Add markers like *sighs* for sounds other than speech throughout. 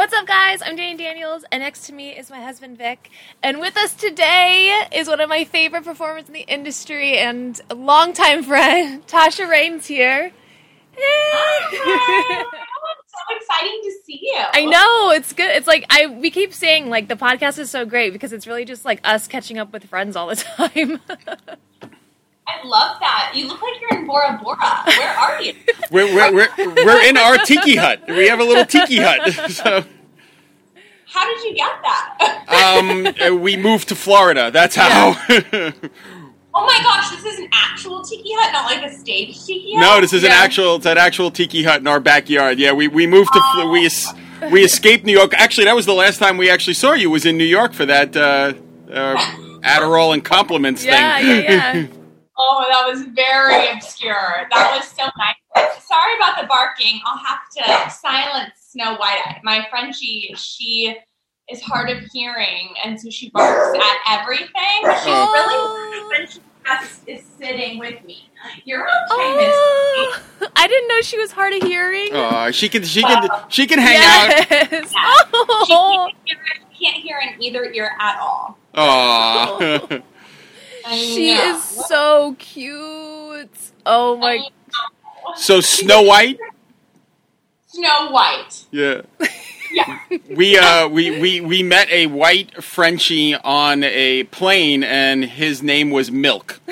What's up, guys? I'm Danny Daniels, and next to me is my husband Vic. And with us today is one of my favorite performers in the industry and a longtime friend, *laughs* Tasha Reign's here. Hi. *laughs* so exciting to see you. I know it's good. It's like I we keep saying like the podcast is so great because it's really just like us catching up with friends all the *laughs* time. I love that. You look like you're in Bora Bora. Where are you? *laughs* We're, we're, we're, we're in our tiki hut. We have a little tiki hut. *laughs* So How did you get that? *laughs* um, we moved to Florida. That's how. oh my gosh, this is an actual tiki hut, not like a stage tiki hut. no, this is an actual. It's an actual tiki hut in our backyard. Yeah, we, we moved to Fl- we we escaped New York. Actually, that was the last time we actually saw you. Was in New York for that uh, uh, Adderall and compliments yeah, thing. yeah, yeah. Oh, that was very obscure. That was so nice. Sorry about the barking. I'll have to silence Snow White. My Frenchie, she is hard of hearing, and so she barks at everything. She's Oh. really when she just is sitting with me. You're okay, Miss. Oh, I didn't know she was hard of hearing. Oh, she can she can she can hang out. yes. She Oh. can't, hear, she can't hear in either ear at all. Aw. *laughs* I She know. is so cute. Oh my. I so Snow White. Snow White. Yeah. Yeah. We uh we, we we met a white Frenchie on a plane and his name was Milk. *laughs*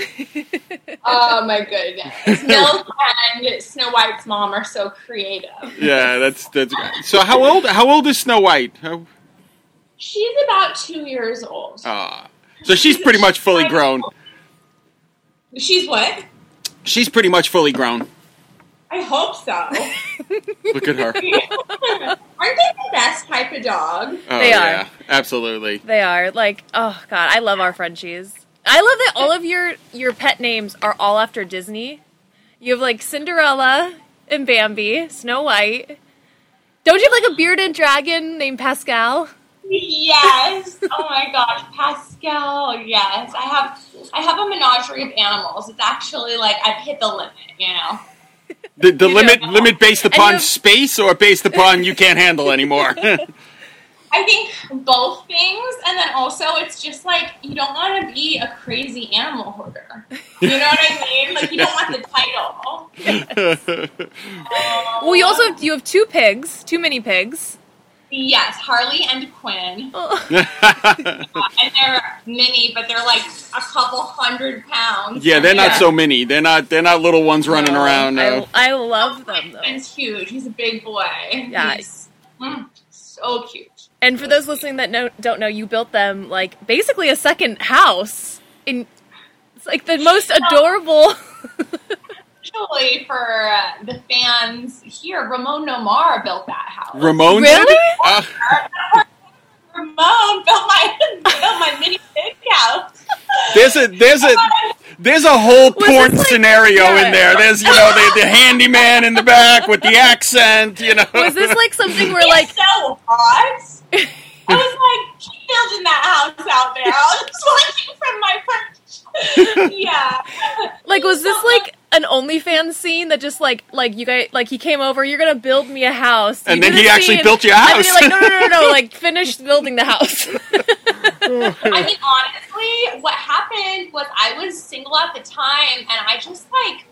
Oh my goodness. *laughs* Milk and Snow White's mom are so creative. Yeah, that's that's so how old how old is Snow White? How, She's about two years old. ah. So she's pretty much fully grown. She's what? She's pretty much fully grown. I hope so. Look at her. *laughs* Aren't they the best type of dog? Oh, They are. yeah, absolutely. They are like, oh god, I love our Frenchies. I love that all of your your pet names are all after Disney. You have like Cinderella and Bambi, Snow White. Don't you have like a bearded dragon named Pascal? Yes. Oh my gosh, Pascal. Yes, I have. I have a menagerie of animals. It's actually like I've hit the limit. You know. The, the You limit know. limit based upon you- space or based upon you can't handle anymore. *laughs* I think both things, and then also it's just like you don't want to be a crazy animal hoarder. You know what I mean? Like you don't want the title. *laughs* Well, you also have, you have two pigs, two mini pigs. Yes, Harley and Quinn, Oh, *laughs* and they're mini, but they're like a couple hundred pounds. yeah, they're not so many. They're not they're not little ones running No, around. No. I, I love them though. Quinn's huge. He's a big boy. Yeah. He's mm, so cute. And for those listening that know, don't know, you built them like basically a second house. In it's like the most adorable. *laughs* Actually, for uh, the fans here, Ramon Nomar built that house. Ramon Really? did? Uh, *laughs* Ramon built my built my mini pig house. there's a there's a there's a whole Was porn like- scenario yeah. in there. There's you know the, the handyman in the back with the accent. You know. Was this like something where like so hot. I was like, keep building that house out there. I was watching from my perch. *laughs* yeah. like was this like an OnlyFans scene that just like like you guys like he came over, you're gonna build me a house, And then he a actually built you a And then house. you're like, no, no, no, no, no, like finish building the house. *laughs* I mean, honestly, what happened was I was single at the time, and I just like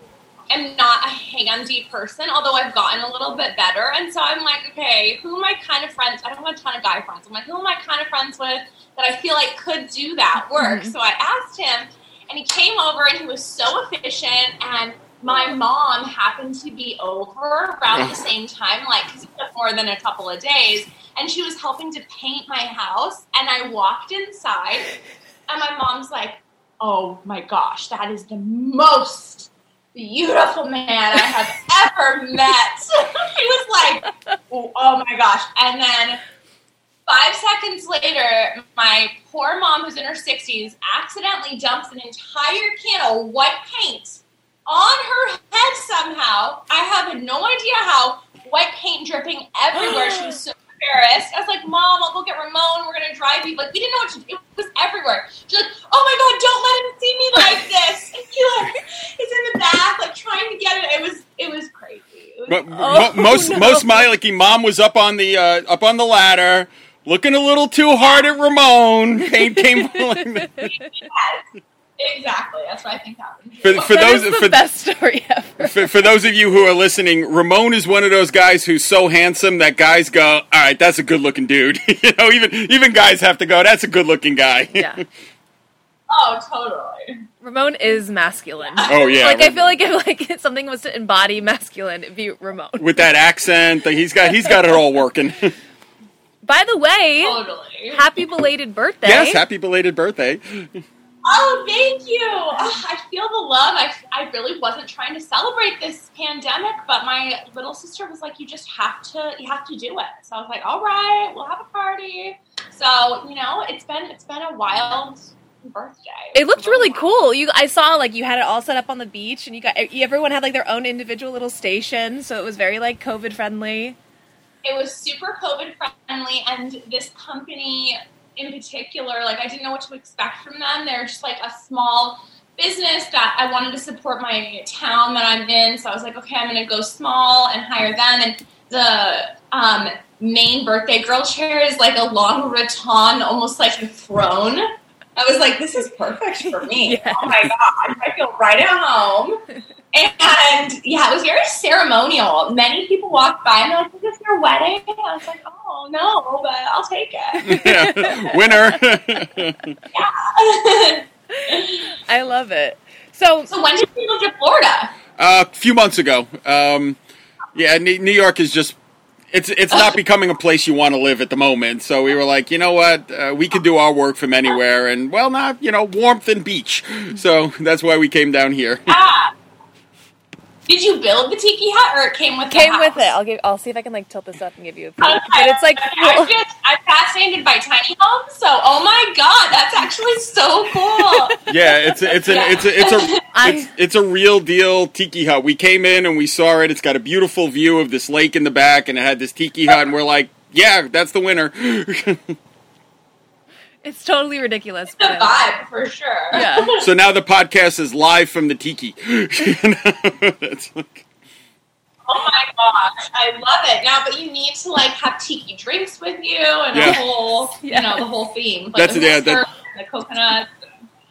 am not a handy person. Although I've gotten a little bit better, and so I'm like, okay, who am I kind of friends? I don't have a ton of guy friends. I'm like, who am I kind of friends with that I feel like could do that work? Mhm. So I asked him, and he came over, and he was so efficient and. My mom happened to be over around the *laughs* same time, like 'cause it took more than a couple of days, and she was helping to paint my house. And I walked inside, and my mom's like, "Oh my gosh, that is the most beautiful man I have ever met." *laughs* she was like, oh, "Oh my gosh!" And then Five seconds later, my poor mom, who's in her 60s, accidentally dumps an entire can of white paint on her head somehow. I have no idea how. White paint dripping everywhere. she was so embarrassed. I was like, Mom, I'll go get Ramon. We're going to drive you. Like, we didn't know what to do. It was everywhere. She's like, Oh my God, don't let him see me like *laughs* this. And he like is in the bath, like trying to get it. It was, it was crazy. It was But mo- most no. most Miley mom was up on the uh, up on the ladder, looking a little too hard at Ramon. *laughs* Came came falling. yes, exactly. That's what I think happened. For, for That those is the for, best story ever. for, for those of you who are listening, Ramon is one of those guys who's so handsome that guys go, "All right, that's a good looking dude." *laughs* you know, even even guys have to go, "That's a good looking guy." Yeah. *laughs* Oh, totally. Ramon is masculine. oh yeah. Like I feel like if like something was to embody masculine, it'd be Ramon. with that accent, he's got he's got it all working. By the way, Totally. happy belated birthday. yes, happy belated birthday. Oh, thank you. Oh, I feel the love. I, I really wasn't trying to celebrate this pandemic, but my little sister was like, "You just have to, you have to do it." So I was like, "All right, we'll have a party." So you know, it's been it's been a wild birthday. It looked really Wild. cool. You, I saw like you had it all set up on the beach, and you got everyone had like their own individual little station, so it was very like COVID friendly. It was super COVID friendly, and this company in particular, like I didn't know what to expect from them. They're just like a small business that I wanted to support my town that I'm in. So I was like, okay, I'm going to go small and hire them. And the um, main birthday girl chair is like a long rattan, almost like a throne. I was like, this is perfect for me. *laughs* Yes. Oh my god, I feel right at home. *laughs* And yeah, it was very ceremonial. Many people walked by and they're like, "Is this your wedding?" And I was like, "Oh no, but I'll take it." *laughs* yeah. Winner. *laughs* yeah. I love it. So so when did you move to Florida? Uh, a few months ago. Um, yeah, New New York is just. It's it's not becoming a place you want to live at the moment. So we were like, you know what, uh, we could do our work from anywhere, and well, not you know warmth and beach. So that's why we came down here. Ah. Did you build the tiki hut, or it came with the came house? with it. I'll give. I'll see if I can like tilt this up and give you a peek. Okay. But it's like I'm just I'm fascinated by tiny homes. So oh my god, that's actually so cool. *laughs* Yeah, it's a, it's a, it's a, it's a I- it's, it's a real deal tiki hut. We came in and we saw it. It's got a beautiful view of this lake in the back, and it had this tiki hut, and we're like, yeah, that's the winner. *laughs* it's totally ridiculous. the But vibe for sure. Yeah. *laughs* so now the podcast is live from the tiki. *laughs* It's like- Oh my gosh, I love it. Now, but you need to like have tiki drinks with you and Yeah. the whole, Yeah. you know, the whole theme. Like That's the yeah, that- the coconut.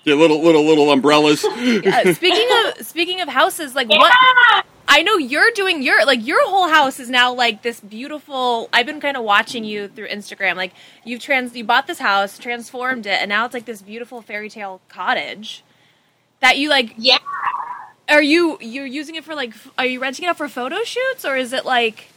the little little little umbrellas. Uh, *laughs* speaking of speaking of houses, like Yeah. what I know you're doing your like your whole house is now like this beautiful. I've been kind of watching you through Instagram. Like you've trans you bought this house, transformed it, and now it's like this beautiful fairy tale cottage that you like. Yeah. Are you you're using it for like? Are you renting it out for photo shoots or is it like?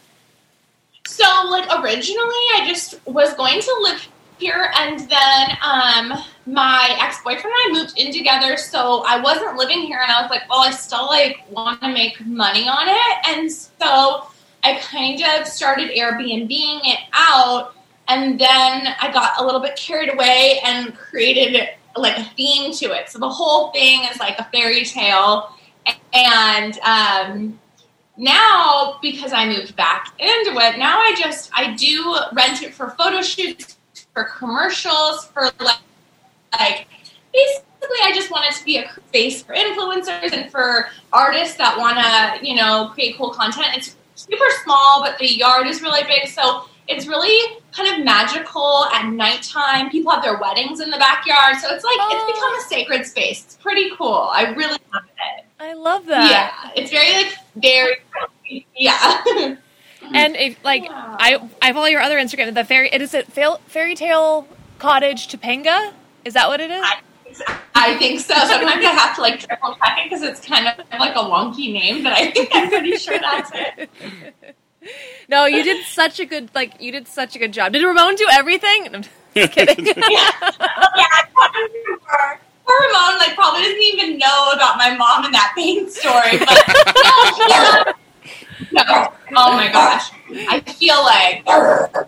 So, like, originally, I just was going to live here, and then um, my ex boyfriend and I moved in together, so I wasn't living here, and I was like, well, I still like want to make money on it, and so I kind of started Airbnbing it out, and then I got a little bit carried away and created like a theme to it. So the whole thing is like a fairy tale, and um, now because I moved back into it, now I just I do rent it for photo shoots, for commercials, for like, like basically I just wanted to be a space for influencers and for artists that want to you know create cool content. It's super small, but the yard is really big, so it's really kind of magical at nighttime. People have their weddings in the backyard, so it's like Oh. it's become a sacred space. It's pretty cool. I really love it. I love that. Yeah, it's very like very yeah. *laughs* And if like Yeah. I I follow your other Instagram, the fairy it is a fail, fairy tale cottage Topanga. Is that what it is? I, I think so. Sometimes I have to like triple check it because it's kind of like a wonky name, but I think I'm pretty sure that's it. *laughs* No, you did such a good like you did such a good job. Did Ramon do everything? I'm just *laughs* kidding. *laughs* Yeah, yeah. I probably remember. Poor Ramon like probably doesn't even know about my mom and that pain story, but no, no. Oh my gosh, I feel like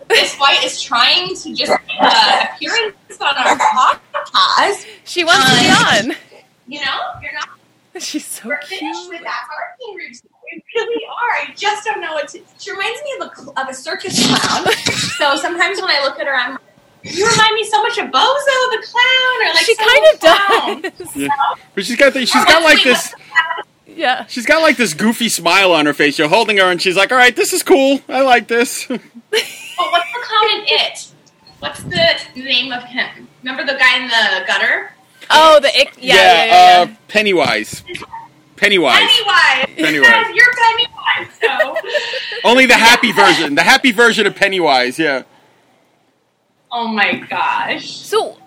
this White is trying to just uh, make an appearance on our podcast. She wants to be um, on. You know, you're not *laughs* She's so we're cute. finished with that barking routine. We really are. I just don't know what to. She reminds me of a of a circus clown. so sometimes when I look at her, I'm. You remind me so much of Bozo the clown, or like she kind of clown. does. Yeah. But she's got the, she's got like this Yeah. she's got like this goofy smile on her face. You're holding her and she's like, "All right, this is cool. I like this." *laughs* But what's the clown in it? What's the name of him? Remember the guy in the gutter? Oh, the ick. Yeah, yeah, yeah. yeah. uh Pennywise. Pennywise. Pennywise. *laughs* Pennywise. Yes, you're Pennywise. So. *laughs* Only the happy version. The happy version of Pennywise, yeah. oh my gosh. So,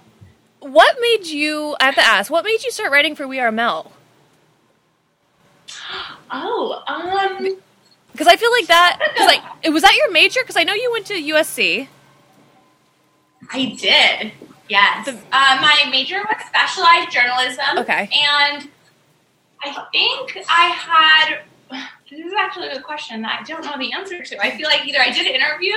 what made you? I have to ask. What made you start writing for We Are Mel? Oh, um. Because I feel like that. Because like, it was that your major? Because I know you went to USC. I did. Yes. The- uh, my major was specialized journalism. Okay. And I think I had. This is actually a good question that I don't know the answer to. I feel like either I did an interview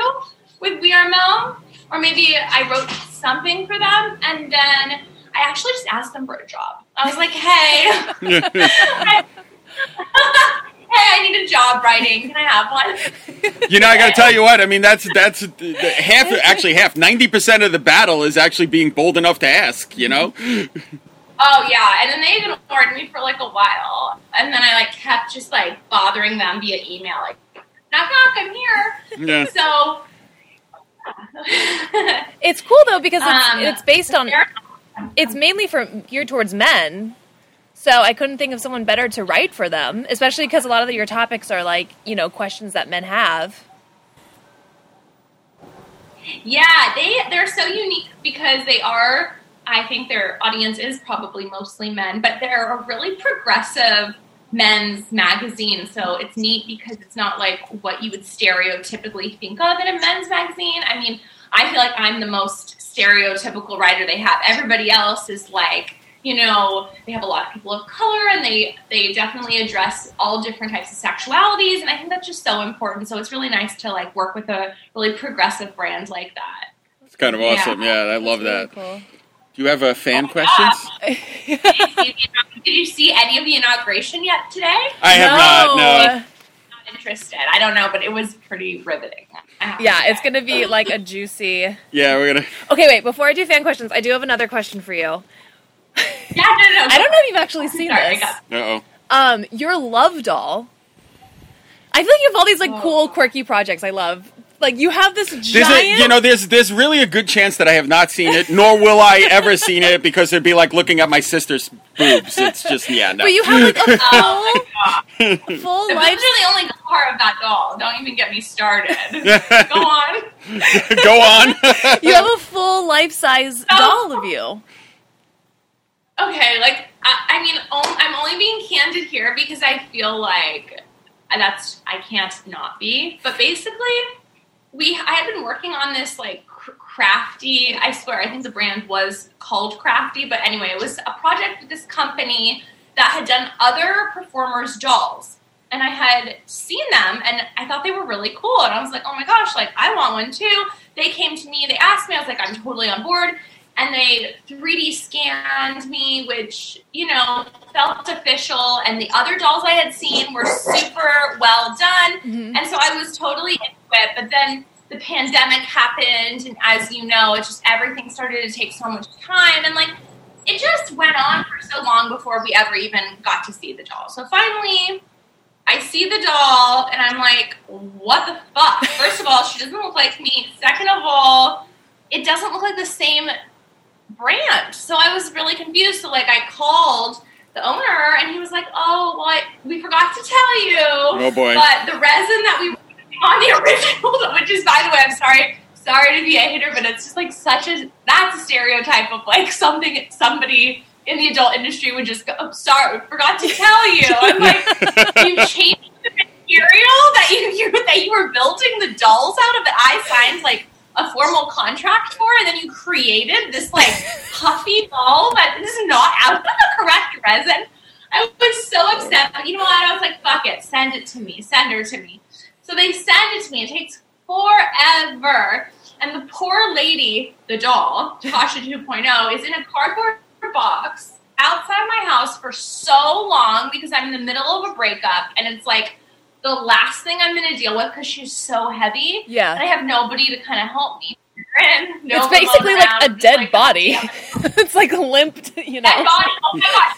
with We Are Mel, or maybe I wrote something for them, and then I actually just asked them for a job. I was like, hey. *laughs* *laughs* I- *laughs* hey, I need a job writing. Can I have one? *laughs* You know, I got to tell you what. I mean, that's that's the- the half. Actually, half. Ninety percent of the battle is actually being bold enough to ask. You know. *laughs* Oh yeah, and then they ignored me for like a while, and then I like kept just like bothering them via email, like knock knock, I'm here. Yeah. So It's cool though because it's, Um, it's based on. It's mainly for geared towards men. So I couldn't think of someone better to write for them, especially because a lot of your topics are like you know questions that men have. yeah, they they're so unique because they are. I think their audience is probably mostly men, but they're a really progressive men's magazine. So it's neat because it's not like what you would stereotypically think of in a men's magazine. I mean, I feel like I'm the most stereotypical writer they have. Everybody else is like, you know, they have a lot of people of color and they they definitely address all different types of sexualities and I think that's just so important. So it's really nice to like work with a really progressive brand like that. It's kind of awesome. Yeah, I love that. Cool. Do you have a fan oh, questions? Did you, see did you see any of the inauguration yet today? I have not. No. Not interested. I don't know, but it was pretty riveting. I have to Yeah, it's gonna be like a juicy. Yeah, we're gonna. Okay, wait. Before I do fan questions, I do have another question for you. *laughs* Yeah, no, no. I don't know if you've actually seen Sorry, this. got- Uh oh. Um, your love doll. I feel like you have all these like Oh. cool, quirky projects. I love. Like you have this There's giant. a, you know, there's there's really a good chance that I have not seen it, nor will I ever seen it because it'd be like looking at my sister's boobs. It's just yeah, no. but you have like a *laughs* Oh full, my god. *laughs* full The life. boobs are the only good part of that doll. Don't even get me started. Go on. Go on. You have a full life size Oh. doll of you. Okay, like I, I mean, I'm only being candid here because I feel like that's I can't not be. But basically, we I had been working on this like crafty. I swear, I think the brand was called Crafty, but anyway, it was a project with this company that had done other performers' dolls. And I had seen them and I thought they were really cool. And I was like, oh my gosh, like I want one too. They came to me, they asked me, I was like, I'm totally on board and they 3D scanned me, which, you know, felt official. And the other dolls I had seen were super well done. Mhm. And so I was totally into it. But then the pandemic happened. And as you know, it just everything started to take so much time. And like, it just went on for so long before we ever even got to see the doll. So finally, I see the doll and I'm like, what the fuck? First of all, she doesn't look like me. Second of all, it doesn't look like the same brand. So I was really confused. So like I called the owner and he was like, "Oh, well, I, we forgot to tell you." Oh, boy. But the resin that we on the *laughs* original, which is by the way, I'm sorry, sorry to be a hater, but it's just like such a that's a stereotype of like something somebody in the adult industry would just go, "Oh, sorry, forgot to tell you." *laughs* I'm like, you changed the material that you, you *laughs* that you were building the dolls out of that I signed like a formal contract for, and then you created this like puffy doll that is not out of the correct resin. I was so upset. But you know what? I was like, fuck it, send it to me, send her to me. So they send it to me. It takes forever. And the poor lady, the doll, Tasha 2.0, is in a cardboard box outside my house for so long because I'm in the middle of a breakup and it's like the last thing I'm going to deal with because she's so heavy. Yeah. And I have nobody to kind of help me. No it's basically like a dead like, body. *laughs* it's like limped, you know. Dead body. Oh my god.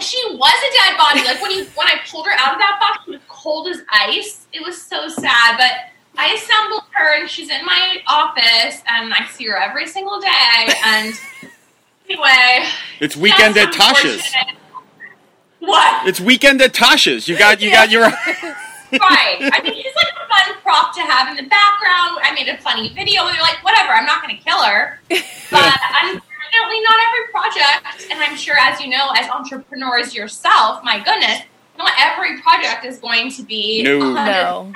She was a dead body. Like when you when I pulled her out of that box, she was cold as ice. It was so sad, but I assembled her and she's in my office and I see her every single day and *laughs* anyway. It's weekend at Tasha's. What? It's weekend at Tasha's. You got you got your *laughs* right. I mean, she's like a fun prop to have in the background. I made a funny video with her. Like, whatever. I'm not going to kill her, *laughs* but unfortunately, not every project. And I'm sure, as you know, as entrepreneurs yourself, my goodness, not every project is going to be no. 100%, no.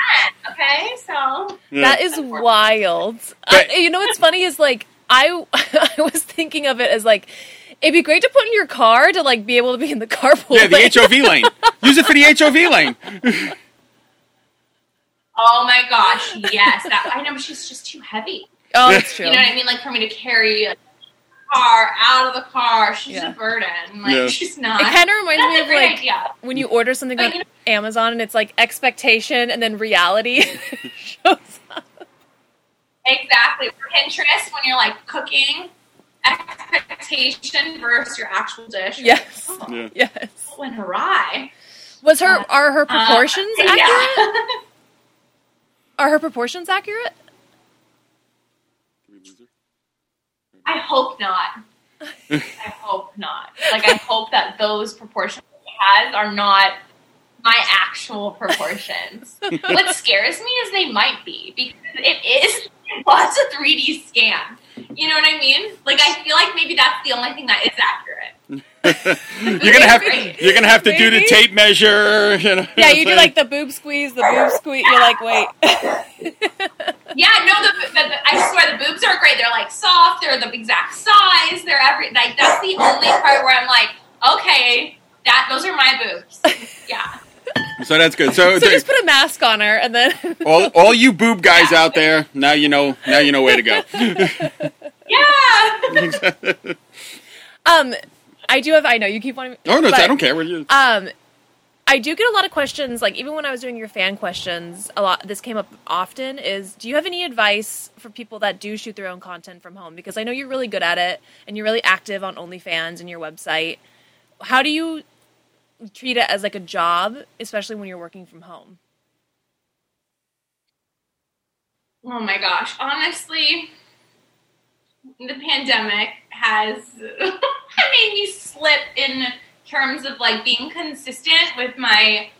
Okay, so yeah. that is wild. But, uh, you know what's funny is like I *laughs* I was thinking of it as like it'd be great to put in your car to like be able to be in the carpool. Yeah, the lane. HOV lane. *laughs* Use it for the HOV lane. Oh my gosh, yes. That, I know, but she's just too heavy. Oh, that's true. You know what I mean? Like for me to carry a car out of the car, she's yeah. a burden. Like yeah. she's not. It kind of reminds me of like idea. when you order something on you know, Amazon and it's like expectation and then reality *laughs* shows up. Exactly. Pinterest when you're like cooking, expectation versus your actual dish. Yes. Oh, yeah. Yes. Went awry. Was her uh, are her proportions uh, accurate? Yeah. *laughs* Are her proportions accurate? I hope not. *laughs* I hope not. Like I hope that those proportions he has are not my actual proportions. *laughs* what scares me is they might be because it is it was a 3D scan. You know what I mean? Like I feel like maybe that's the only thing that is accurate. *laughs* you're gonna have you're gonna have to Maybe? do the tape measure. You know, yeah, you do like the boob squeeze, the boob squeeze. You're like, wait. *laughs* yeah, no, the, the, the, I swear the boobs are great. They're like soft. They're the exact size. They're every like that's the only part where I'm like, okay, that those are my boobs. Yeah. *laughs* So that's good. So, so just put a mask on her, and then *laughs* all all you boob guys yeah. out there, now you know now you know where to go. *laughs* yeah. um I do have. I know you keep wanting. Oh no, but, I don't care. What you? Um, I do get a lot of questions. Like even when I was doing your fan questions, a lot. This came up often. Is do you have any advice for people that do shoot their own content from home? Because I know you're really good at it, and you're really active on OnlyFans and your website. How do you treat it as like a job, especially when you're working from home? Oh my gosh, honestly, the pandemic has *laughs* made me slip in terms of like being consistent with my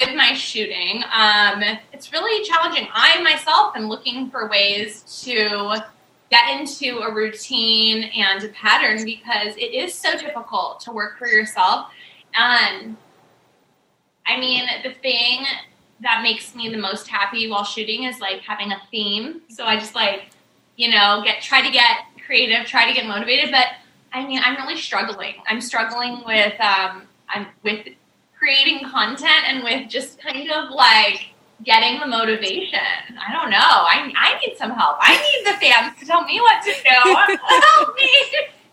with my shooting. Um, it's really challenging. I myself am looking for ways to get into a routine and a pattern because it is so difficult to work for yourself. And I mean, the thing that makes me the most happy while shooting is like having a theme. So I just like, you know, get try to get creative, try to get motivated. But I mean, I'm really struggling. I'm struggling with um, I'm with creating content and with just kind of like getting the motivation. I don't know. I I need some help. I need the fans to tell me what to do. *laughs* help me.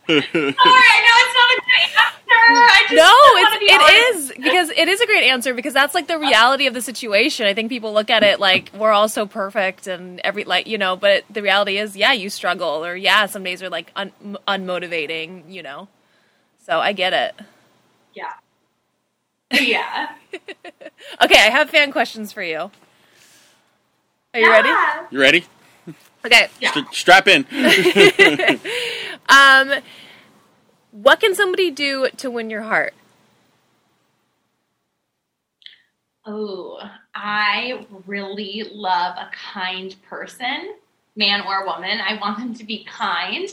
Sorry, I know it's not a great answer. no, it's, it honest. because it is a great answer because that's like the reality of the situation. I think people look at it like we're all so perfect and every like you know, but the reality is, yeah, you struggle or yeah, some days are like un- unmotivating, you know. So I get it. Yeah. Yeah. *laughs* okay, I have fan questions for you. Are you yeah. ready? You ready? Okay. Yeah. strap in. *laughs* *laughs* um, what can somebody do to win your heart? Oh, I really love a kind person, man or woman. I want them to be kind.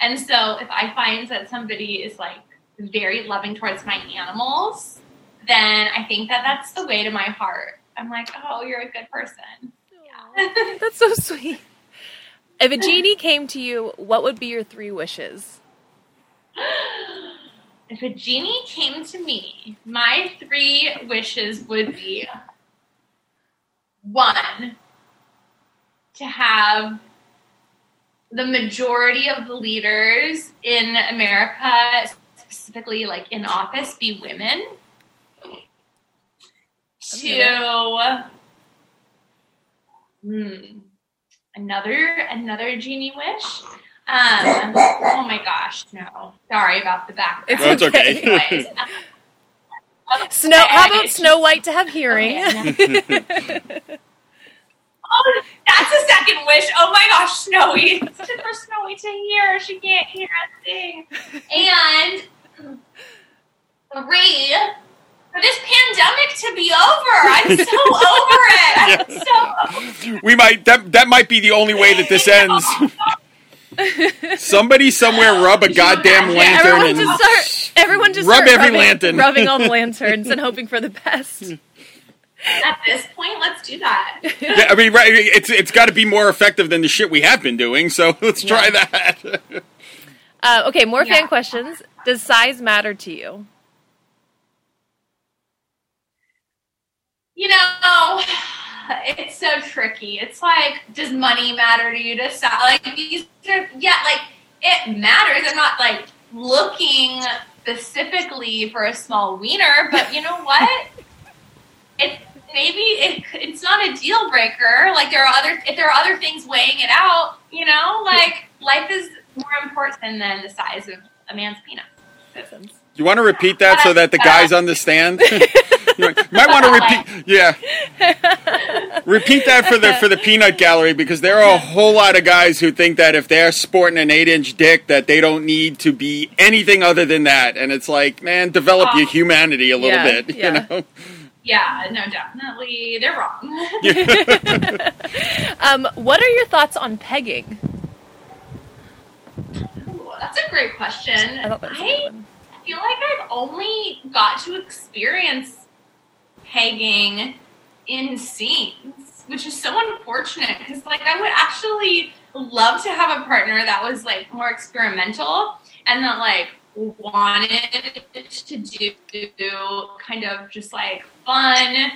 And so if I find that somebody is like very loving towards my animals, then I think that that's the way to my heart. I'm like, oh, you're a good person. Yeah. *laughs* that's so sweet. If a genie came to you, what would be your three wishes? If a genie came to me, my three wishes would be one, to have the majority of the leaders in America, specifically like in office, be women. Two, hmm, another another genie wish. Um, oh my gosh, no. Sorry about the back. It's That's okay. Anyways, *laughs* Snow. How about Snow White to have hearing? *laughs* Oh, that's a second wish. Oh my gosh, Snowy. It's just for Snowy to hear. She can't hear a thing. And three, for this pandemic to be over. I'm so over it. *laughs* I'm so over We might that that might be the only way that this ends. *laughs* Somebody somewhere rub a goddamn imagine? lantern everyone and just start. Everyone just Rub start every rubbing, lantern. rubbing all the *laughs* lanterns and hoping for the best. At this point, let's do that. Yeah, I mean, right? It's it's got to be more effective than the shit we have been doing. So let's try that. Uh, okay, more fan questions. Does size matter to you? You know, *sighs* it's so tricky. It's like, does money matter to you? Does sa- like these? Are, yeah, like it matters. I'm not like looking specifically for a small wiener, but you know *laughs* what? It maybe it, it's not a deal breaker. Like there are other if there are other things weighing it out. You know, like life is more important than the size of a man's penis. You want to repeat that so that the guys understand? *laughs* you might want to repeat. Yeah, repeat that for the for the peanut gallery because there are a whole lot of guys who think that if they're sporting an eight inch dick that they don't need to be anything other than that, and it's like, man, develop your humanity a little Yeah, bit. *laughs* yeah. You know. Yeah, no, definitely they're wrong. *laughs* Um, what are your thoughts on pegging? Ooh, that's a great question. I feel like I've only got to experience pegging in scenes, which is so unfortunate because, like, I would actually love to have a partner that was like more experimental and that like wanted to do kind of just like fun,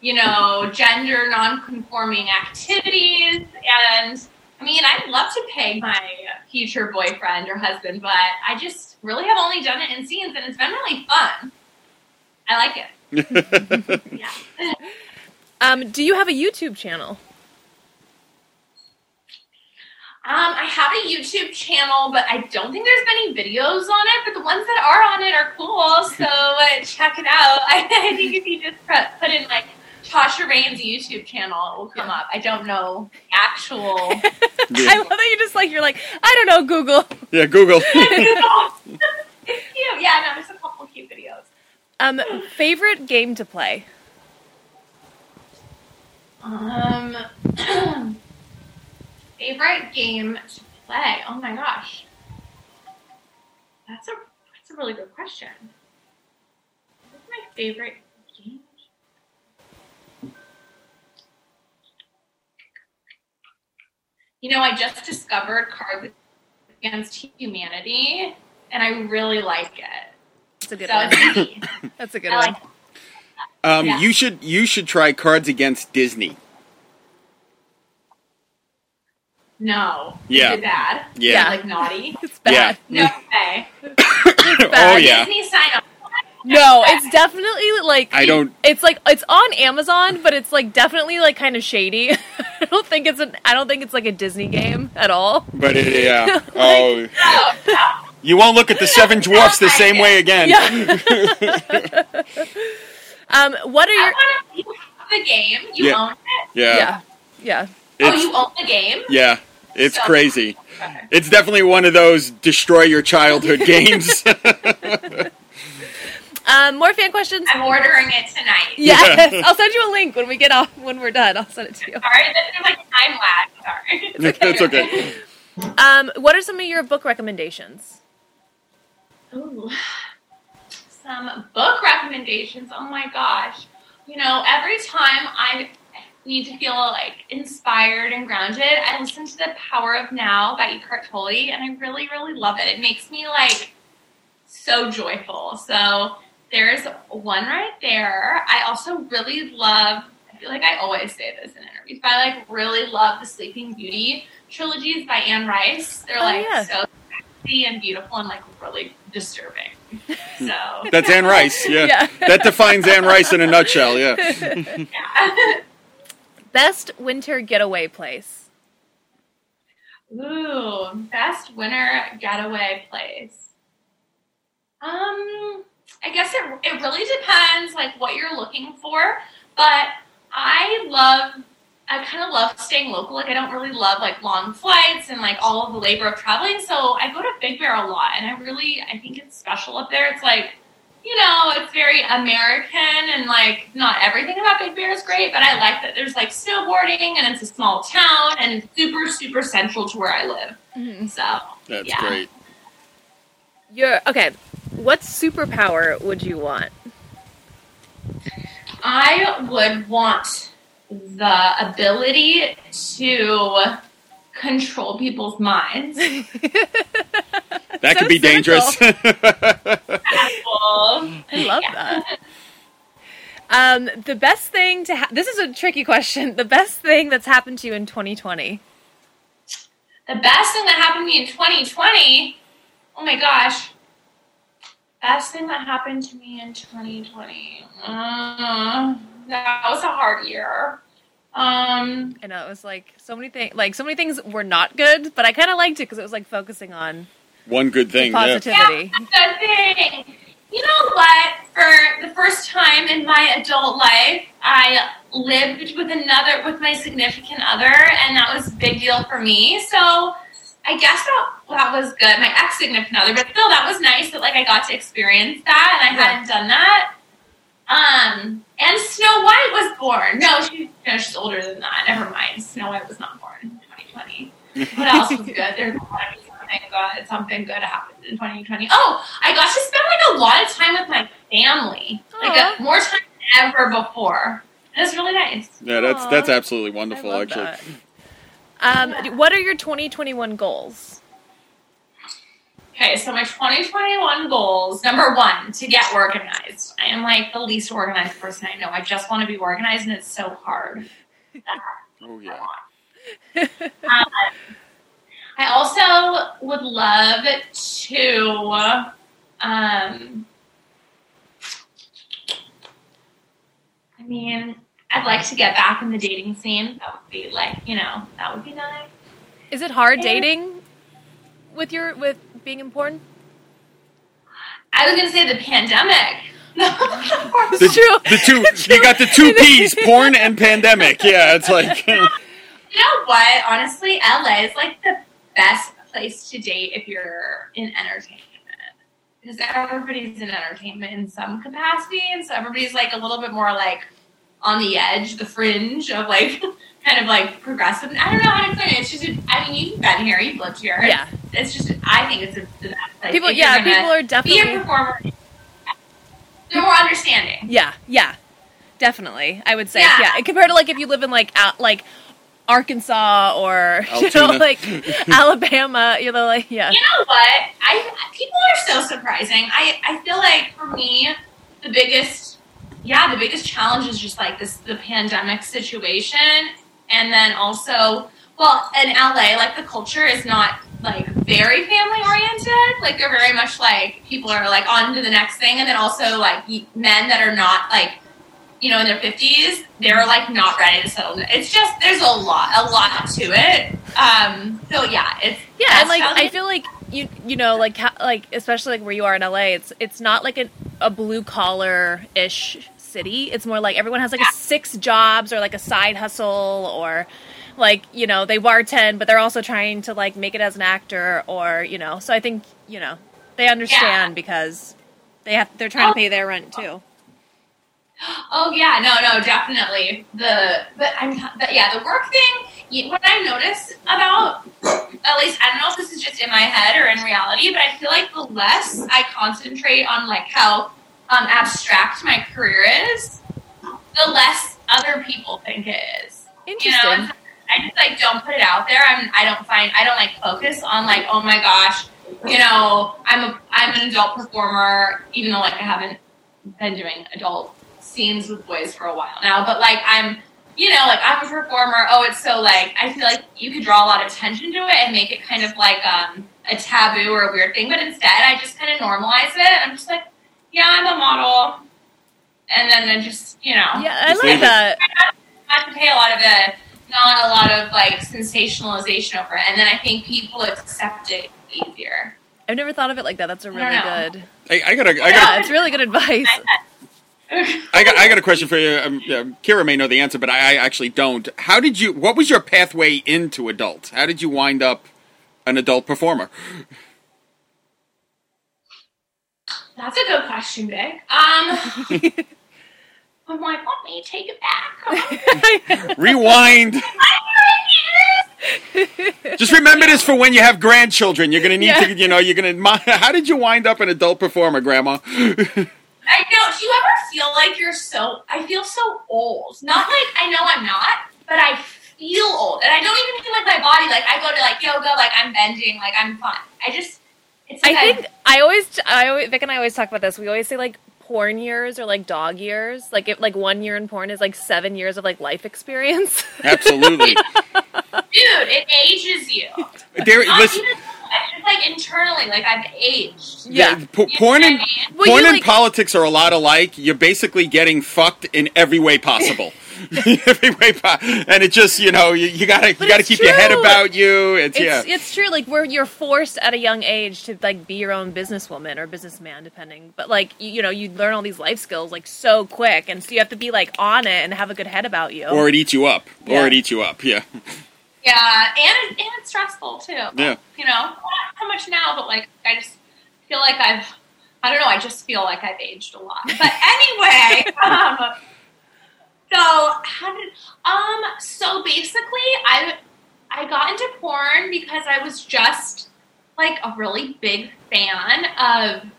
you know, gender non-conforming activities and I mean, I'd love to peg my future boyfriend or husband, but I just really have only done it in scenes, and it's been really fun. I like it. *laughs* Yeah. *laughs* Um, do you have a YouTube channel? Um, I have a YouTube channel, but I don't think there's many videos on it. But the ones that are on it are cool, so uh, check it out. I, *laughs* I think if you just put, put in like Tasha Reign's YouTube channel, it will come up. I don't know the actual. *laughs* I love that you just like you're like I don't know Google. Yeah, Google. *laughs* Cute. Yeah, no, there's a couple cute videos. Um, favorite game to play? Um, *clears throat* favorite game to play? Oh my gosh, that's a that's a really good question. What's my favorite You know, I just discovered Cards Against Humanity, and I really like it. That's a good So one. *laughs* That's a good I one. like. Um, Yeah. You should you should try Cards Against Disney. No, Yeah. is it *laughs* bad? Yeah. like naughty. It's bad. No way. *laughs* *coughs* oh bad. yeah. Disney sign up. No, it's definitely like I don't- It's like it's on Amazon, but it's like definitely like kind of shady. *laughs* I don't think it's an. I don't think it's like a Disney game at all. But it, yeah. *laughs* Oh, Oh, no. you won't look at the Seven *laughs* Dwarfs the same way again. Yeah. um, what are I your? want to. You have the game. You Yeah. own it. Yeah. Yeah, yeah. Oh, you own the game. yeah. It's So- crazy. Okay. It's definitely one of those destroy your childhood games. Um, more fan questions. I'm ordering it tonight. Yes, *laughs* I'll send you a link when we get off. When we're done, I'll send it to you. Sorry, there's like time lag. Sorry. It's okay. Um, what are some of your book recommendations? Ooh. Some book recommendations. Oh my gosh. You know, every time I need to feel like inspired and grounded, I listen to The Power of Now by Eckhart Tolle, and I really, really love it. It makes me like so joyful. So there's one right there. I also really love I feel like I always say this in interviews, but I like really love the Sleeping Beauty trilogies by Anne Rice. They're Oh, like yeah. so sexy and beautiful and like really disturbing. *laughs* So That's Anne Rice. Yeah. Yeah. that defines Anne Rice in a nutshell. Yeah. *laughs* yeah. Best winter getaway place. Ooh, best winter getaway place. Um, I guess it it really depends like what you're looking for, but I love I kind of love staying local. Like I don't really love like long flights and like all of the labor of traveling. So I go to Big Bear a lot, and I really I think it's special up there. It's like you know, it's very American and like not everything about Big Bear is great, but I like that there's like snowboarding and it's a small town and super, super central to where I live. Mm-hmm. So That's Yeah. great. You're okay. What superpower would you want? I would want the ability to control people's minds. *laughs* That So could be dangerous. *laughs* I love that. Um, the best thing to ha- this is a tricky question. The best thing that's happened to you in 2020. the best thing that happened to me in 2020, oh my gosh, best thing that happened to me in 2020. Uh, that was a hard year. Um, I know it was like so many things. Like so many things were not good, but I kind of liked it because it was like focusing on One good thing. Yeah. positivity. Yeah, the thing. You know what? For the first time in my adult life, I lived with another, with my significant other, and that was a big deal for me. So I guess that that was good. My ex significant other, but still, that was nice that like I got to experience that, and I Yeah. hadn't done that. Um, and Snow White was born. No, she, no, she's older than that. Never mind. Snow White was not born in 2020. What else was *laughs* good? There's gotta be something good. Something good happened in 2020. Oh, I got to spend like a lot of time with my family, like Aw. a, more time than ever before. And it's really nice. Yeah, that's Aw. that's absolutely I wonderful. love Actually, that. Um, Yeah. what are your 2021 goals? Okay, so my 2021 goals number one, to get organized. I am like the least organized person I know. I just want to be organized, and it's so hard. *laughs* oh yeah. Um, I also would love to. Um, I mean, I'd like to get back in the dating scene. That would be like, you know, that would be nice. Is it hard Yeah. dating with your with being important? I was gonna say the pandemic. *laughs* The, It's true. the two you got the two *laughs* P's, porn and pandemic. Yeah, it's like *laughs* You know what? Honestly, LA is like the best place to date if you're in entertainment. Because everybody's in entertainment in some capacity, and so everybody's like a little bit more like on the edge, the fringe of like *laughs* kind of like progressive. I don't know how to explain it. It's just, I mean, you've been here, you've lived here. Yeah. It's just, I think it's a, the best place. People, yeah, people are definitely Be a definitely. performer. They're more understanding. Yeah, yeah, definitely. I would say, Yeah. yeah. Compared to like if you live in like out like Arkansas or *laughs* you know like Alabama, you know, like yeah, You know what? I people are so surprising. I I feel like for me, the biggest yeah, the biggest challenge is just like this the pandemic situation, and then also well in LA, like the culture is not like very family oriented. Like they're very much like people are like on to the next thing, and then also like men that are not like you know in their fifties, they're like not ready to settle. down. It's just there's a lot, a lot to it. Um, so yeah, it's yeah, and like I feel like you you know like like especially like where you are in LA, it's it's not like a, a blue collar ish city. It's more like everyone has like a six jobs or like a side hustle or like you know they bartend, but they're also trying to like make it as an actor or you know. So I think you know they understand because they have they're trying to pay their rent too. *gasps* Oh yeah, no, no, definitely. The but I'm but yeah, the work thing. What I notice about at least I don't know if this is just in my head or in reality, but I feel like the less I concentrate on like how um, abstract my career is, the less other people think it is. You Interesting. know, it's- I just like don't put it out there. I'm I don't find I don't like focus on like oh my gosh, you know I'm a I'm an adult performer even though like I haven't been doing adult scenes with boys for a while now, but like I'm you know, like I'm a performer. Oh, it's so like I feel like you could draw a lot of attention to it and make it kind of like um, a taboo or a weird thing. But instead, I just kind of normalize it. I'm just like, yeah, I'm a model, and then then just you know, yeah, I like that. I have to pay a lot of the not a lot of like sensationalization over it, and then I think people accept it easier. I've never thought of it like that. That's a really good. I, I got I got yeah, it's really good advice. I got I got a question for you. Um, yeah, Kira may know the answer, but I, I actually don't. How did you? What was your pathway into adult? How did you wind up an adult performer? That's a good question, Vic. Um, *laughs* I'm like, let me take it back. *laughs* Rewind. *laughs* Just remember this for when you have grandchildren. You're going to need yeah. to, you know, you're going to. How did you wind up an adult performer, Grandma? I know. Do you ever feel like you're so? I feel so old. Not like I know I'm not, but I feel old, and I don't even feel like my body. Like I go to like yoga, like I'm bending, like I'm fine. I just. It's like I think I, I always, I always, Vic and I always talk about this. We always say like porn years or like dog years. Like if like one year in porn is like seven years of like life experience. *laughs* Absolutely. Dude, it ages you. There, listen, like internally, like I've aged. Yeah, yeah p- porn and well, porn and like, politics are a lot alike. You're basically getting fucked in every way possible. *laughs* *laughs* every way, po- and it just you know you, you gotta you gotta keep true. your head about you. It's, it's, yeah, it's true. Like where you're forced at a young age to like be your own businesswoman or businessman, depending. But like you, you know, you learn all these life skills like so quick, and so you have to be like on it and have a good head about you, or it eats you up, yeah. or it eats you up. Yeah. Yeah, and and it's stressful too. Yeah. You know, not how much now, but like I just feel like I've I don't know, I just feel like I've aged a lot. But anyway, *laughs* um, so how did um so basically I I got into porn because I was just like a really big fan of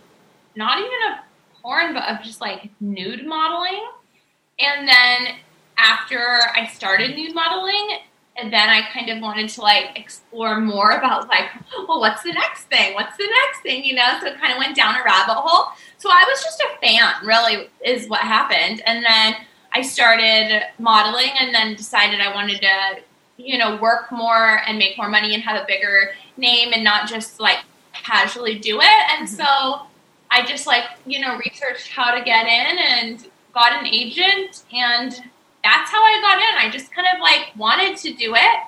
not even of porn, but of just like nude modeling. And then after I started nude modeling, and then I kind of wanted to like explore more about like, well, what's the next thing? What's the next thing? You know, so it kind of went down a rabbit hole. So I was just a fan, really, is what happened. And then I started modeling, and then decided I wanted to, you know, work more and make more money and have a bigger name, and not just like casually do it. And mm-hmm. so I just like, you know, researched how to get in and got an agent and that's how I got in. I just kind of like wanted to do it.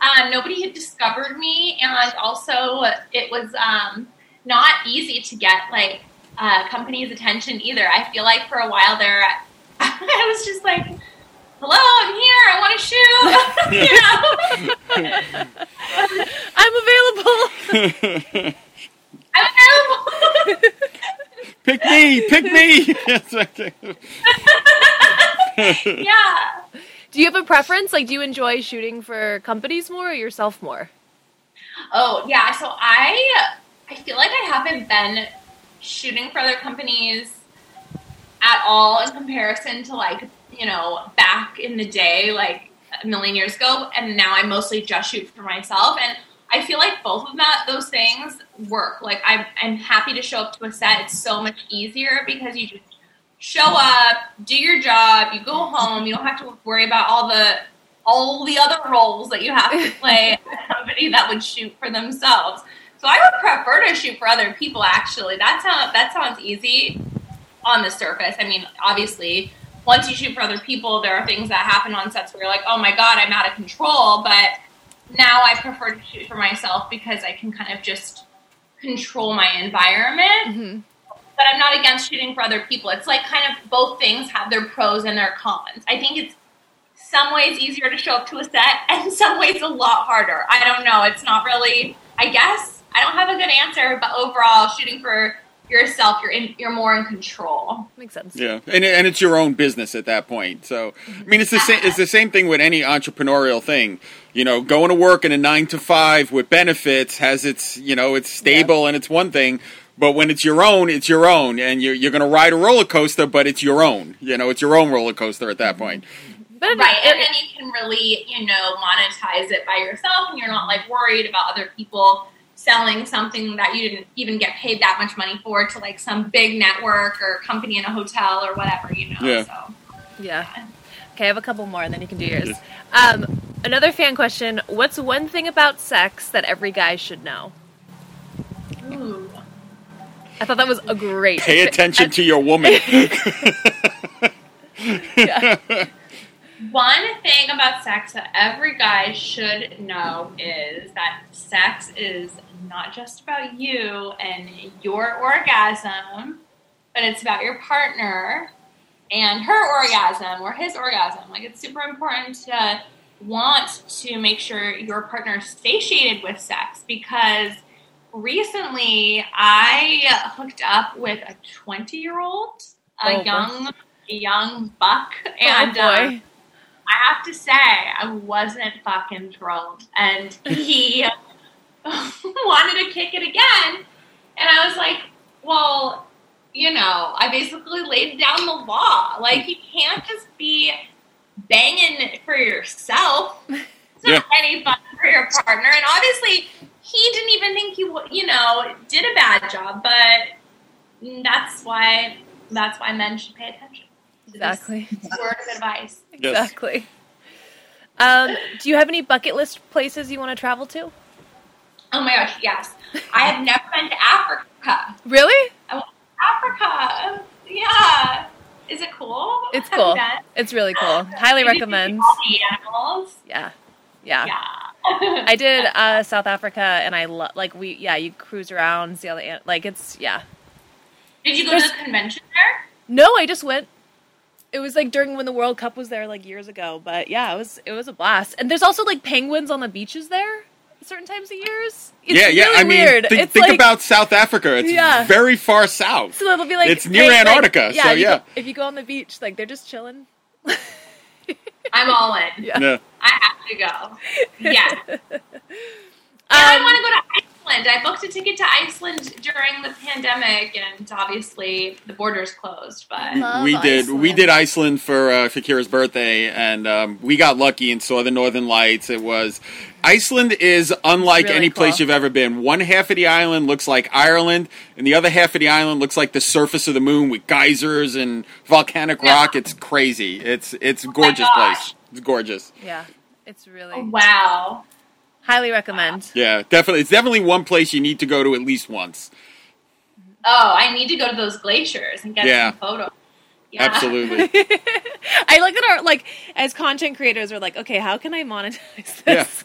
Um, nobody had discovered me, and also it was um, not easy to get like uh, companies' attention either. I feel like for a while there, *laughs* I was just like, "Hello, I'm here. I want to shoot." *laughs* you know, *laughs* I'm available. I'm available. pick me, pick me. yeah. Do you have a preference? Like, do you enjoy shooting for companies more or yourself more? Oh yeah, so I I feel like I haven't been shooting for other companies at all in comparison to like you know back in the day, like a million years ago, and now I mostly just shoot for myself and. I feel like both of that those things work. Like I'm, I'm happy to show up to a set. It's so much easier because you just show up, do your job, you go home, you don't have to worry about all the all the other roles that you have to *laughs* play company that would shoot for themselves. So I would prefer to shoot for other people actually. That sounds that sounds easy on the surface. I mean, obviously, once you shoot for other people, there are things that happen on sets where you're like, "Oh my god, I'm out of control." But now I prefer to shoot for myself because I can kind of just control my environment. Mm-hmm but I'm not against shooting for other people. It's like kind of both things have their pros and their cons. I think it's some ways easier to show up to a set *laughs* and some ways a lot harder. I don't know. It's not really, I guess, I don't have a good answer, but overall, shooting for yourself, you're in, you're more in control. Makes sense. Yeah, and and it's your own business at that point. So, I mean, it's the same. It's the same thing with any entrepreneurial thing. You know, going to work in a nine to five with benefits has its, you know, it's stable yeah. and it's one thing. But when it's your own, it's your own, and you're, you're going to ride a roller coaster, but it's your own. You know, it's your own roller coaster at that point. But right, and then you can really, you know, monetize it by yourself, and you're not like worried about other people selling something that you didn't even get paid that much money for to like some big network or company in a hotel or whatever, you know. Yeah. So, yeah. Okay, I have a couple more, and then you can do yours. Um, another fan question: What's one thing about sex that every guy should know? Ooh. I thought that was a great. Pay *laughs* attention to your woman. *laughs* Yeah. *laughs* One thing about sex that every guy should know is that sex is not just about you and your orgasm, but it's about your partner and her orgasm or his orgasm. Like, it's super important to want to make sure your partner is satiated with sex because recently I hooked up with a 20 year old, a Oh, young, a young buck, oh and boy. Um, I have to say, I wasn't fucking thrilled. And he *laughs* wanted to kick it again. And I was like, well, you know, I basically laid down the law. Like, you can't just be banging for yourself. *laughs* It's not any fun for your partner. And obviously, he didn't even think he, wa- you know, did a bad job. But that's why, that's why men should pay attention. To this exactly. Word of advice. Exactly. Um, do you have any bucket list places you want to travel to? Oh my gosh, yes. I have never been to Africa. Really? Africa. Yeah. Is it cool? It's cool. been? It's really cool. Highly Did you see recommend. All the animals. Yeah. Yeah. Yeah. I did uh, South Africa, and I love like we yeah you cruise around, see all the an- like it's yeah. Did you go to the convention there? No, I just went. It was like during when the World Cup was there, like years ago. But yeah, it was it was a blast. And there's also like penguins on the beaches there, certain times of years. It's yeah, yeah. really I mean, weird. thi- it's think like, about South Africa. It's Yeah. very far south. So it'll be like It's near like- Antarctica, yeah, so if you yeah. go- if you go on the beach, like they're just chilling. *laughs* I'm all in. Yeah. Yeah. I have to go. Yeah. *laughs* and I Um, want to go to Iceland. I booked a ticket to Iceland during the pandemic, and obviously the borders closed. But Love we did we Iceland. did Iceland for uh, for Kira's birthday, and um, we got lucky and saw the Northern Lights. It was Iceland is unlike Really any place you've ever been. One half of the island looks like Ireland, and the other half of the island looks like the surface of the moon with geysers and volcanic Yeah. rock. It's crazy. It's it's a gorgeous gosh. place. It's gorgeous. yeah, it's really wow. Highly recommend. Yeah, definitely. It's definitely one place you need to go to at least once. Oh, I need to go to those glaciers and get Yeah. some photos. Yeah. Absolutely. *laughs* *laughs* I like that our like as content creators we're like, okay, how can I monetize this?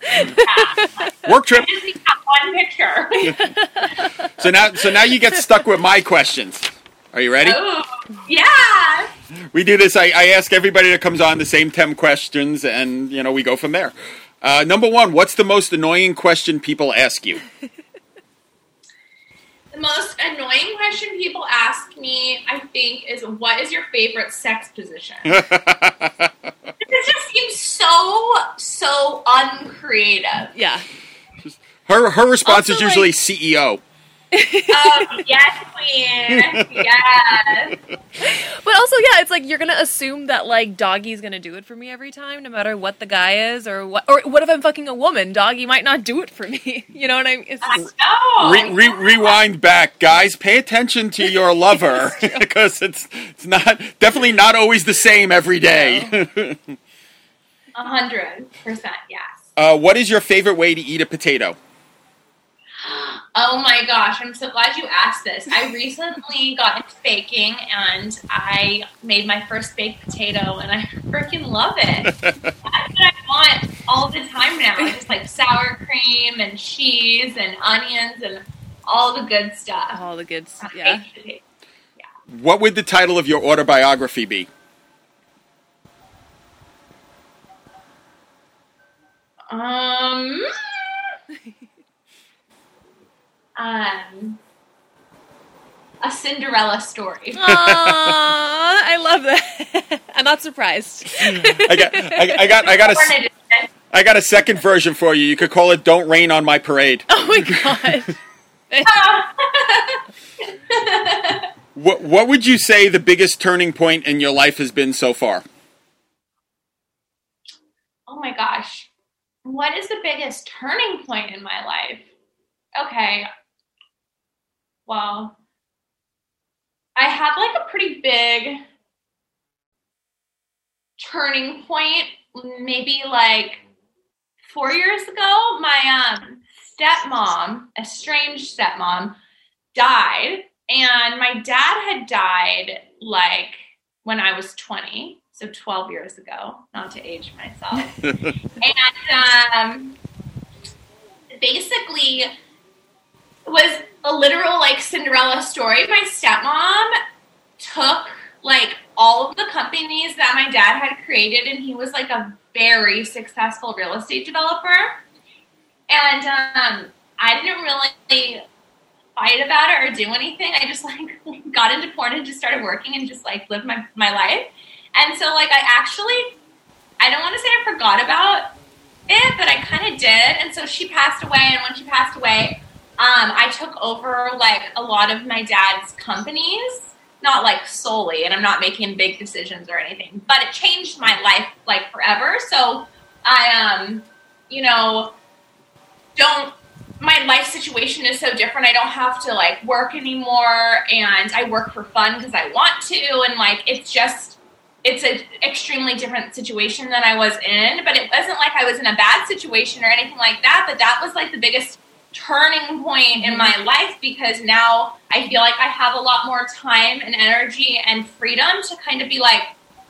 *laughs* Work trip. I just need that one picture. So now so now you get stuck with my questions. Are you ready? Ooh, yeah. We do this. I, I ask everybody that comes on the same 10 questions, and, you know, we go from there. Uh, number one, what's the most annoying question people ask you? The most annoying question people ask me, I think, is what is your favorite sex position? *laughs* it just seems so, so uncreative. yeah. Her her response Also, is usually like- CEO. Um, *laughs* yes, queen. Yes. But also, yeah, it's like you're gonna assume that like doggy's gonna do it for me every time, no matter what the guy is, or what. Or what if I'm fucking a woman? Doggy might not do it for me. *laughs* You know what I mean? It's I just, know. Re- re- rewind back, guys. Pay attention to *laughs* your lover because it's it's not definitely not always the same every day. A hundred percent, yes. uh, what is your favorite way to eat a potato? Oh my gosh, I'm so glad you asked this. I *laughs* recently got into baking and I made my first baked potato and I freaking love it. *laughs* That's what I want all the time now. Just like sour cream and cheese and onions and all the good stuff. all the good. stuff. Yeah. Baked. What would the title of your autobiography be? Um, um, a Cinderella story. *laughs* Aww, I love that. *laughs* I'm not surprised. I got I, I got I got a Born edition. I got a second version for you. You could call it "Don't Rain on My Parade." Oh my god. *laughs* What What would you say the biggest turning point in your life has been so far? oh my gosh. What is the biggest turning point in my life? Okay. Well, I had like a pretty big turning point, maybe like four years ago, my um, stepmom, estranged stepmom, died. And my dad had died like when I was 20, so 12 years ago, not to age myself. *laughs* and um, basically, was a literal like Cinderella story. My stepmom took like all of the companies that my dad had created, and he was like a very successful real estate developer. And um, I didn't really fight about it or do anything. I just *laughs* like got into porn and just started working and just like lived my, my life. And so like I actually I don't want to say I forgot about it, but I kind of did. And so she passed away, and when she passed away, um, I took over like a lot of my dad's companies, not like solely, and I'm not making big decisions or anything, but it changed my life like forever. So I, um, you know, don't. My life situation is so different. I don't have to like work anymore, and I work for fun because I want to, and like it's just it's an extremely different situation than I was in, but it wasn't like I was in a bad situation or anything like that. But that was like the biggest turning point in my life because now I feel like I have a lot more time and energy and freedom to kind of be like,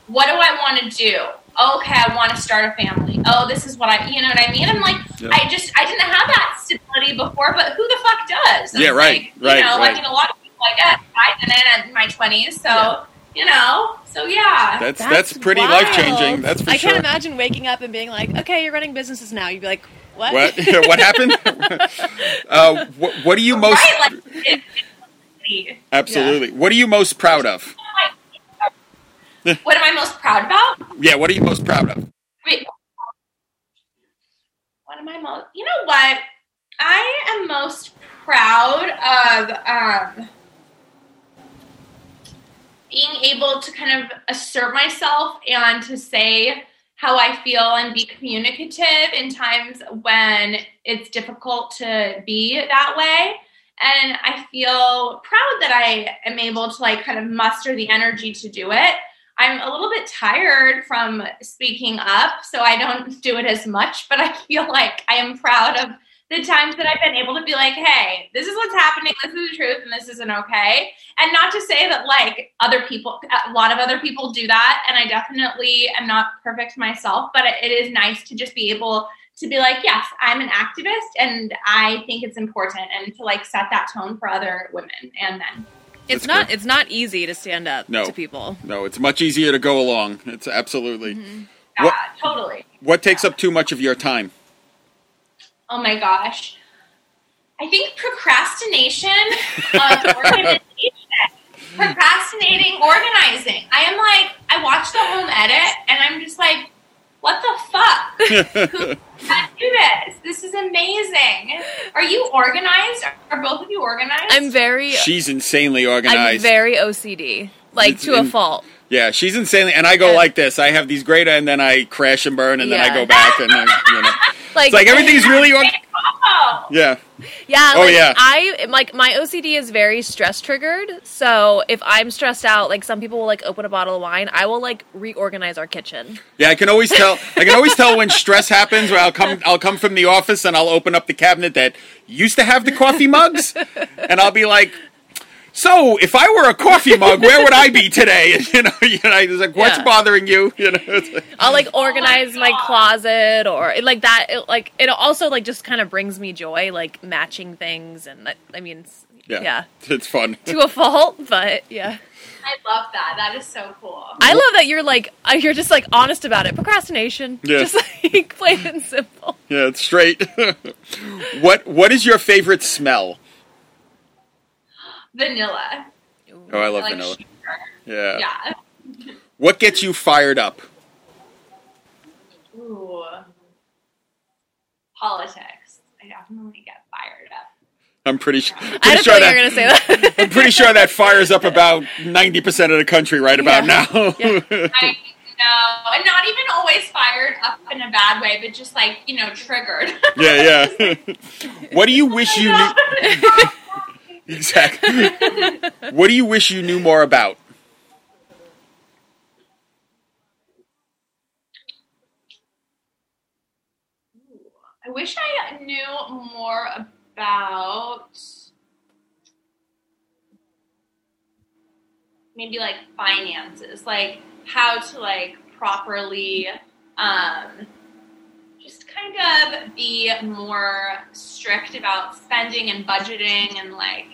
what do I want to do? Okay, I want to start a family. Oh, this is what I, you know what I mean? I'm like, yep. I just, I didn't have that stability before, but who the fuck does? yeah, right, like, right. You know, right. like in a lot of people, I guess I didn't in my 20s, so. Yeah you know. So yeah, that's that's, that's pretty life changing. That's for I sure. can't imagine waking up and being like, okay, you're running businesses now. You'd be like, what? What? *laughs* what happened? *laughs* uh, what, what, are you most? Right, like, Absolutely. Yeah. What are you most proud of? what am I most proud about? Yeah. What are you most proud of? Wait. What am I most? You know what? I am most proud of. Um, being able to kind of assert myself and to say how I feel and be communicative in times when it's difficult to be that way. And I feel proud that I am able to like kind of muster the energy to do it. I'm a little bit tired from speaking up, so I don't *laughs* do it as much, but I feel like I am proud of the times that I've been able to be like, hey, this is what's happening, this is the truth, and this isn't okay. And not to say that like other people, a lot of other people do that, and I definitely am not perfect myself, but it is nice to just be able to be like, yes, I'm an activist, and I think it's important, and to like set that tone for other women and men. It's not. It's not easy to stand up no. to people. No, it's much easier to go along. It's absolutely. Mm-hmm. Yeah, what, totally. What takes yeah. up too much of your time? Oh my gosh. I think procrastination of uh, *laughs* organization. Procrastinating organizing. I am like, I watch the home edit and I'm just like, what the fuck? *laughs* Who can do this? This is amazing. Are you organized? Are both of you organized? I'm very. She's insanely organized. I'm very OCD, like it's to in, a fault. Yeah, she's insanely, and I go like this. I have these great, and then I crash and burn, and yeah. then I go back, and then, you know. Like, *laughs* it's like everything's really. Yeah. Yeah. Oh like, yeah. I like my OCD is very stress triggered. So if I'm stressed out, like some people will like open a bottle of wine, I will like reorganize our kitchen. Yeah, I can always tell. I can always tell when stress happens. Where I'll come, I'll come from the office and I'll open up the cabinet that used to have the coffee mugs, and I'll be like, so if I were a coffee mug, where would I be today? *laughs* you know, you know, it's like, what's yeah. bothering you? *laughs* You know, like, I'll like organize oh my, my, closet or like that. It, like it also like just kind of brings me joy, like matching things, and that, I mean, yeah, yeah, *laughs* it's fun to a fault, but yeah. I love that. That is so cool. I love that you're like uh, you're just like honest about it. Procrastination. Yeah. Just like plain and simple. Yeah, it's straight. what What is your favorite smell? Vanilla. Oh, I love like vanilla. Sugar. Yeah. Yeah. what gets you fired up? Ooh. Politics. I definitely get fired up. I'm pretty, sure. Pretty I sure that, you're to say that. I'm pretty sure that fires up about 90% of the country right about yeah. now. Yeah. *laughs* I know. And not even always fired up in a bad way, but just like, you know, triggered. yeah, yeah. *laughs* what do you wish you knew? *laughs* Exactly. *laughs* what do you wish you knew more about? I wish I knew more about maybe like finances, like how to like properly um, kind of be more strict about spending and budgeting and like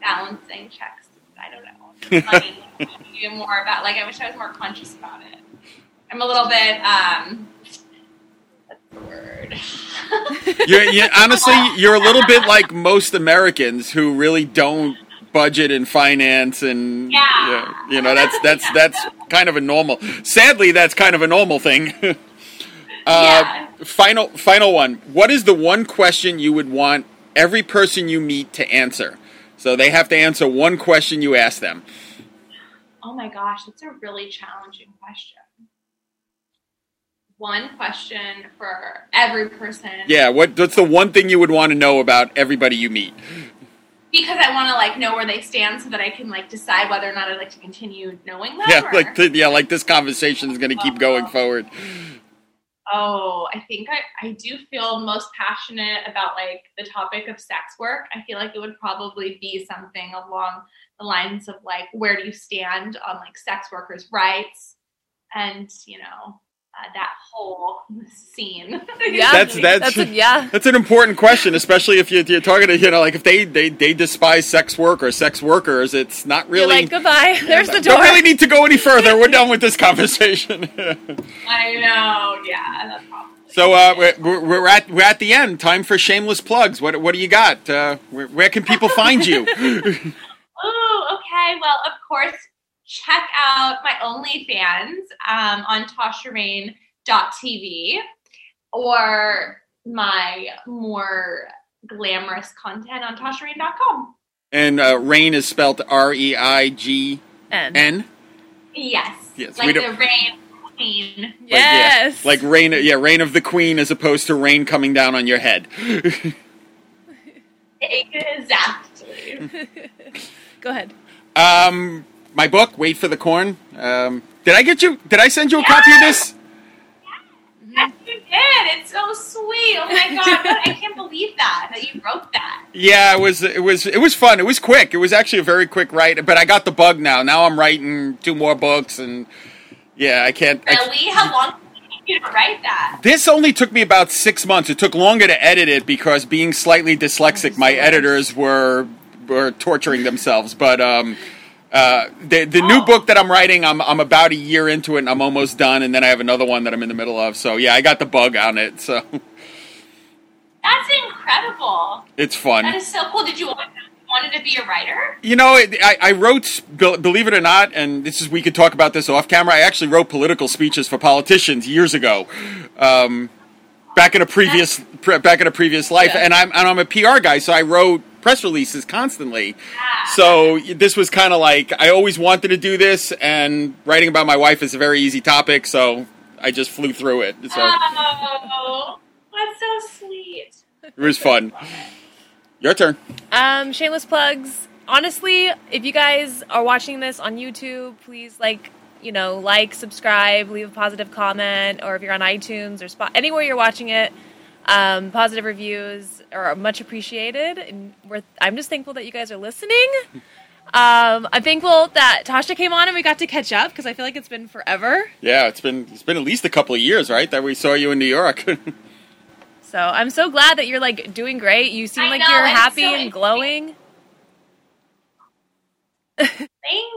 balancing checks. I don't know. Money. *laughs* more about like I wish I was more conscious about it. I'm a little bit um what's the word? *laughs* you're, you're, honestly, you're a little bit like most Americans who really don't budget and finance and Yeah. yeah, you know that's that's that's kind of a normal. Sadly, that's kind of a normal thing. *laughs* uh, Yeah. Final final one. What is the one question you would want every person you meet to answer? So they have to answer one question you ask them. Oh my gosh, that's a really challenging question. One question for every person. Yeah, what what's the one thing you would want to know about everybody you meet? Because I want to like know where they stand so that I can like decide whether or not I'd like to continue knowing them. Yeah, or- like yeah, like this conversation is going to keep going oh. forward. Oh, I think I, I do feel most passionate about like the topic of sex work. I feel like it would probably be something along the lines of like where do you stand on like sex workers' rights and you know uh, that whole scene. Yeah, *laughs* That's- that's- a, yeah. *laughs* That's an important question, especially if you're, you're talking to you know like if they, they they despise sex work or sex workers, it's not You're really. like goodbye. *laughs* There's the door. don't really need to go any further. We're done with this conversation. I know, yeah, that's probably. so uh, we're, we're at we're at the end. Time for shameless plugs. What what do you got? Uh, where, where can people find you? Oh, okay. Well, of course, check out my OnlyFans um, on TashaReign.tv or my more glamorous content on TashaReign.com. and uh, Reign is spelled R E I G And N. Yes. Yes, like the rain queen. yes, Like, yeah, like rain. Yeah, reign of the queen as opposed to rain coming down on your head. *laughs* Exactly. *laughs* Go ahead. Um, my book, Wait for the Corn. Um, did I get you? Did I send you a copy of this? yes, you did. It's so sweet. Oh my god, I can't believe that that you wrote that. Yeah, it was. It was. It was fun. It was quick. It was actually a very quick write. But I got the bug now. Now I'm writing two more books, and yeah, I can't. I, Really? How long did you to write that? this only took me about six months. It took longer to edit it because being slightly dyslexic, my editors were were torturing themselves. But um, uh, the the new Oh. book that I'm writing, I'm I'm about a year into it, and I'm almost done. And then I have another one that I'm in the middle of. So yeah, I got the bug on it. So That's incredible. it's fun. That is so cool. Did you want wanted to be a writer? You know, it, I, I wrote, believe it or not, and this is we could talk about this off camera. I actually wrote political speeches for politicians years ago, um, back in a previous pre, back in a previous life, Yeah. and I'm and I'm a PR guy, so I wrote press releases constantly. So this was kind of like I always wanted to do this, and writing about my wife is a very easy topic, so I just flew through it. So Oh, that's so sweet. it was fun. Your turn. Um, shameless plugs. Honestly, if you guys are watching this on YouTube, please like, you know, like, subscribe, leave a positive comment, or if you're on iTunes or Spot, anywhere you're watching it, um, positive reviews are much appreciated. And we're, I'm just thankful that you guys are listening. Um, I'm thankful that Tasha came on and we got to catch up because I feel like it's been forever. Yeah, it's been it's been at least a couple of years, right, that we saw you in New York. *laughs* So I'm so glad that you're like doing great. You seem I like know, you're I'm happy so and glowing. *laughs* Thank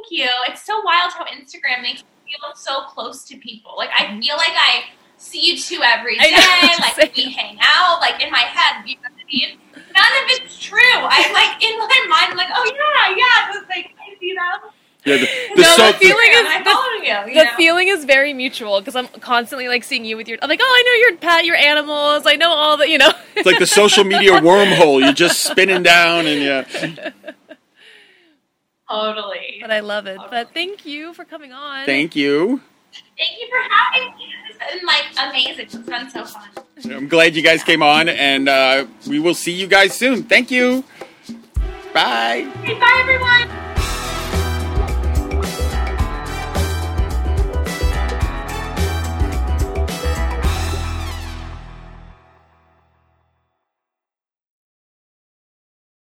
you. It's so wild how Instagram makes me feel so close to people. Like I feel like I see you two every day. Know, *laughs* like same. we hang out. Like in my head, you know what I mean? None of it's true. I like in my mind, I'm like, oh yeah, yeah. It's like I see them. yeah, the, *laughs* the No, so- the feeling is- I'm the- following you. you the know? feeling is very mutual because I'm constantly like seeing you with your. I'm like, oh, I know your pet, your animals. I know all the, you know. It's like the social media *laughs* wormhole. You're just spinning down, and yeah. Totally. but I love it. But thank you for coming on. Thank you. Thank you for having me. It's been like amazing. It's been so fun. I'm glad you guys came on, and uh, we will see you guys soon. Thank you. Bye. Okay, bye everyone.